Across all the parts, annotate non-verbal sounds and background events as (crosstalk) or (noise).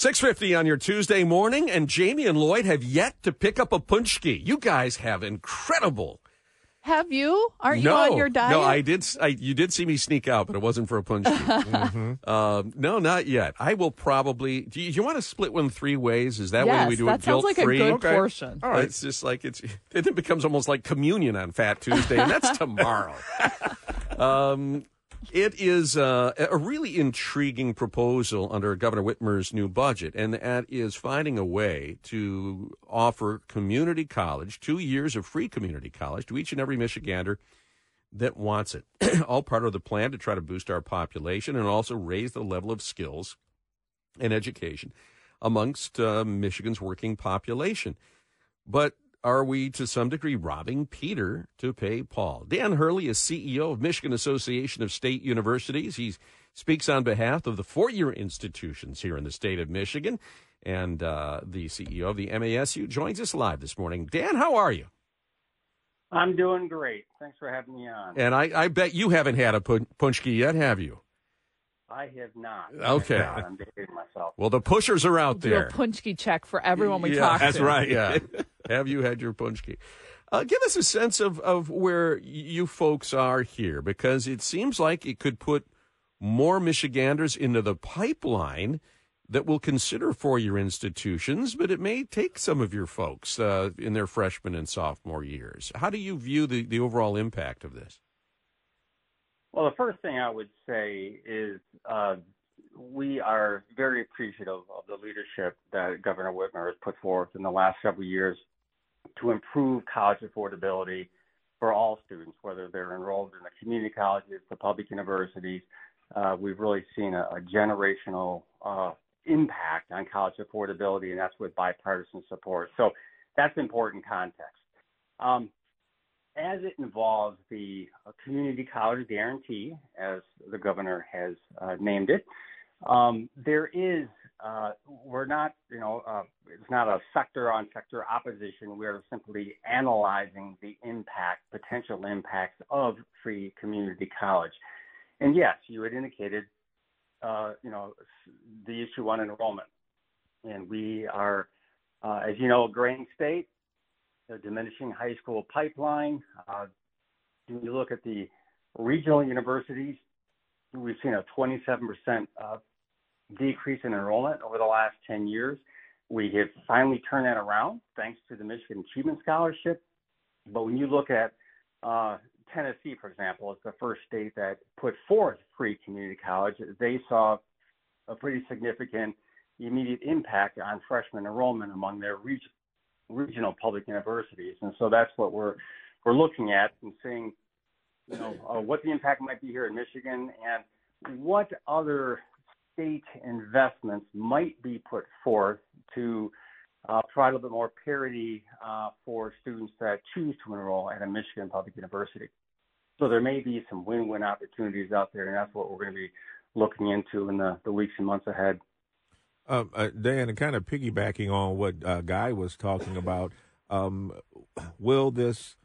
650 on your Tuesday morning, and Jamie and Lloyd have yet to pick up a paczki. You guys have incredible. Have you? Aren't no, you on your diet? No, I did. I, you did see me sneak out, but it wasn't for a paczki. (laughs) mm-hmm. um, no, not yet. I will probably. Do you, do you, want to split one three ways? Is that yes, way we do that it sounds like free? a good okay. portion. All right. It's just like it's. It becomes almost like communion on Fat Tuesday, and that's (laughs) tomorrow. um, it is uh, a really intriguing proposal under Governor Whitmer's new budget, and that is finding a way to offer community college, two years of free community college to each and every Michigander that wants it. (clears throat) All part of the plan to try to boost our population and also raise the level of skills and education amongst uh, Michigan's working population. But are we to some degree robbing Peter to pay Paul? Dan Hurley is CEO of Michigan Association of State Universities. He speaks on behalf of the four year institutions here in the state of Michigan. And uh, the CEO of the MASU joins us live this morning. Dan, how are you? I'm doing great. Thanks for having me on. And I, I bet you haven't had a paczki yet, have you? I have not. Okay. Not. I'm dating myself. Well, the pushers are out there. Do a paczki check for everyone we yeah, talk that's to. right. (laughs) Yeah. Have you had your paczki? Uh, give us a sense of, of where you folks are here, because it seems like it could put more Michiganders into the pipeline that will consider four-year institutions, but it may take some of your folks uh, in their freshman and sophomore years. How do you view the, the overall impact of this? Well, the first thing I would say is uh, we are very appreciative of the leadership that Governor Whitmer has put forth in the last several years to improve college affordability for all students, whether they're enrolled in the community colleges, the public universities. Uh, we've really seen a, a generational uh, impact on college affordability, and that's with bipartisan support. So that's important context. Um, as it involves the uh, community college guarantee, as the governor has uh, named it, um, there is uh, we're not you know uh, not a sector on sector opposition. We are simply analyzing the impact, potential impacts of free community college. And yes, you had indicated uh, you know the issue on enrollment, and we are, uh, as you know, a graying state the diminishing high school pipeline. Uh, when you look at the regional universities, we've seen a 27% uh, decrease in enrollment over the last 10 years. We have finally turned that around thanks to the Michigan Achievement Scholarship. But when you look at uh, Tennessee, for example, as the first state that put forth free community college. They saw a pretty significant immediate impact on freshman enrollment among their region, regional public universities, and so that's what we're we're looking at and seeing, you know, uh, what the impact might be here in Michigan and what other state investments might be put forth to uh, provide a little bit more parity uh, for students that choose to enroll at a Michigan public university. So there may be some win-win opportunities out there, and that's what we're going to be looking into in the, the weeks and months ahead. Uh, uh, Dan, and kind of piggybacking on what uh, Guy was talking about, um, will this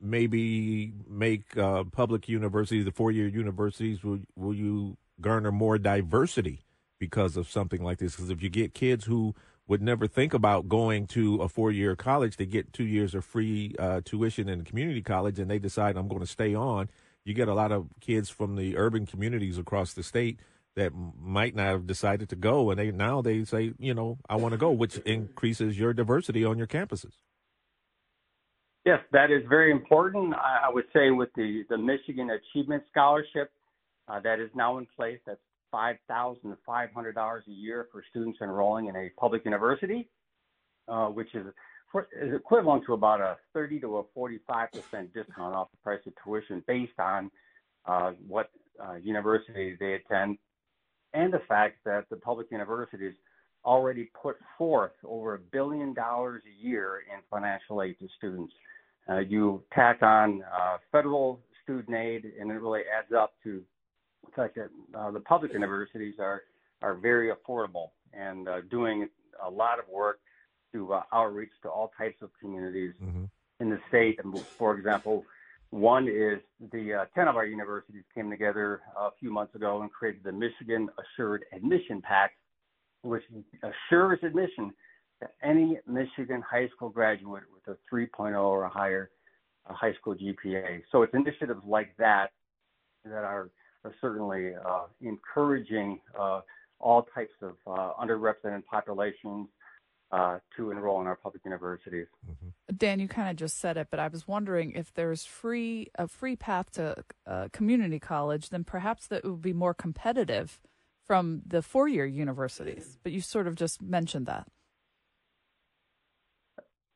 maybe make uh, public universities, the four-year universities, will will you garner more diversity because of something like this? Because if you get kids who would never think about going to a four-year college, they get two years of free uh, tuition in a community college, and they decide I'm going to stay on. You get a lot of kids from the urban communities across the state that might not have decided to go, and they now they say, you know, I want to go, which increases your diversity on your campuses. Yes, that is very important. I, would say with the the Michigan Achievement Scholarship that is now in place, that's five thousand five hundred dollars a year for students enrolling in a public university, uh, which is is equivalent to about a 30 to a 45 percent discount off the price of tuition based on uh, what uh, university they attend and the fact that the public universities already put forth over a billion dollars a year in financial aid to students. Uh, you tack on uh, federal student aid, and it really adds up to fact that uh, the public universities are are very affordable and uh, doing a lot of work to uh, outreach to all types of communities mm-hmm. in the state. And for example, one is the uh, 10 of our universities came together a few months ago and created the Michigan Assured Admission Pact, which assures admission to any Michigan high school graduate with a 3.0 or a higher uh, high school GPA. So it's initiatives like that that are, are certainly uh, encouraging uh, all types of uh, underrepresented populations uh, to enroll in our public universities. Mm-hmm. Dan, you kind of just said it, but I was wondering if there's free a free path to uh, community college, then perhaps that would be more competitive from the four year universities. But you sort of just mentioned that.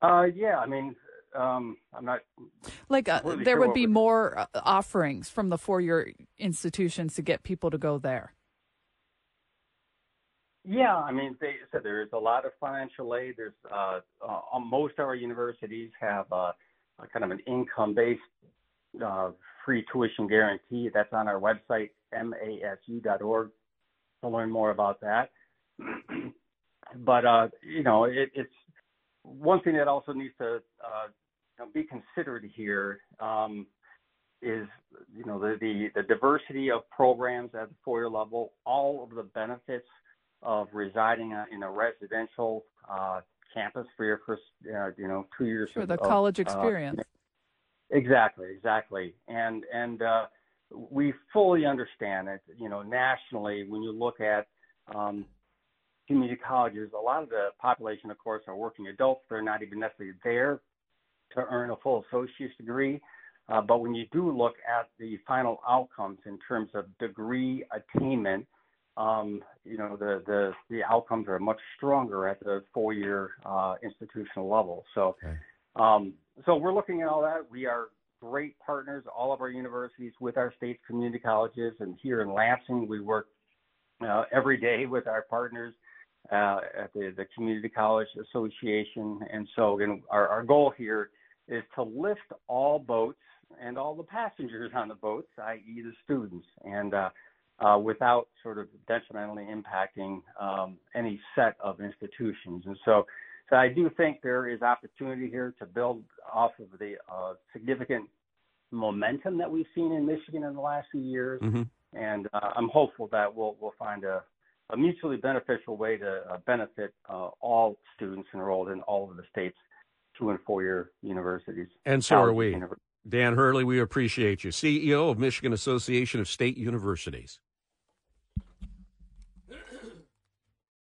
Uh, yeah, I mean, um, I'm not like uh, there sure would be more uh, offerings from the four year institutions to get people to go there. Yeah, I mean, they said there's a lot of financial aid. There's uh, uh, most of our universities have uh, a kind of an income-based uh, free tuition guarantee. That's on our website, masu.org, to learn more about that. (clears throat) but uh, you know, it, it's one thing that also needs to uh, know, be considered here um, is you know the, the the diversity of programs at the four-year level, all of the benefits of residing in a residential uh, campus for your first, uh, you know, two years. For the of, college uh, experience. Uh, exactly, exactly, and and uh, we fully understand it. You know, nationally, when you look at um, community colleges, a lot of the population, of course, are working adults. They're not even necessarily there to earn a full associate's degree. Uh, but when you do look at the final outcomes in terms of degree attainment, um, you know, the, the, the outcomes are much stronger at the four year uh, institutional level. So, okay. um, so we're looking at all that. We are great partners, all of our universities with our state community colleges. And here in Lansing, we work uh, every day (laughs) with our partners uh, at the, the Community College Association. And so, our, our goal here is to lift all boats and all the passengers on the boats, i.e., the students. And uh, uh, without sort of detrimentally impacting um, any set of institutions. And so, so I do think there is opportunity here to build off of the uh, significant momentum that we've seen in Michigan in the last few years, mm-hmm. and uh, I'm hopeful that we'll we'll find a, a mutually beneficial way to uh, benefit uh, all students enrolled in all of the state's two and four year universities. And so are we. Dan Hurley, we appreciate you, CEO of Michigan Association of State Universities.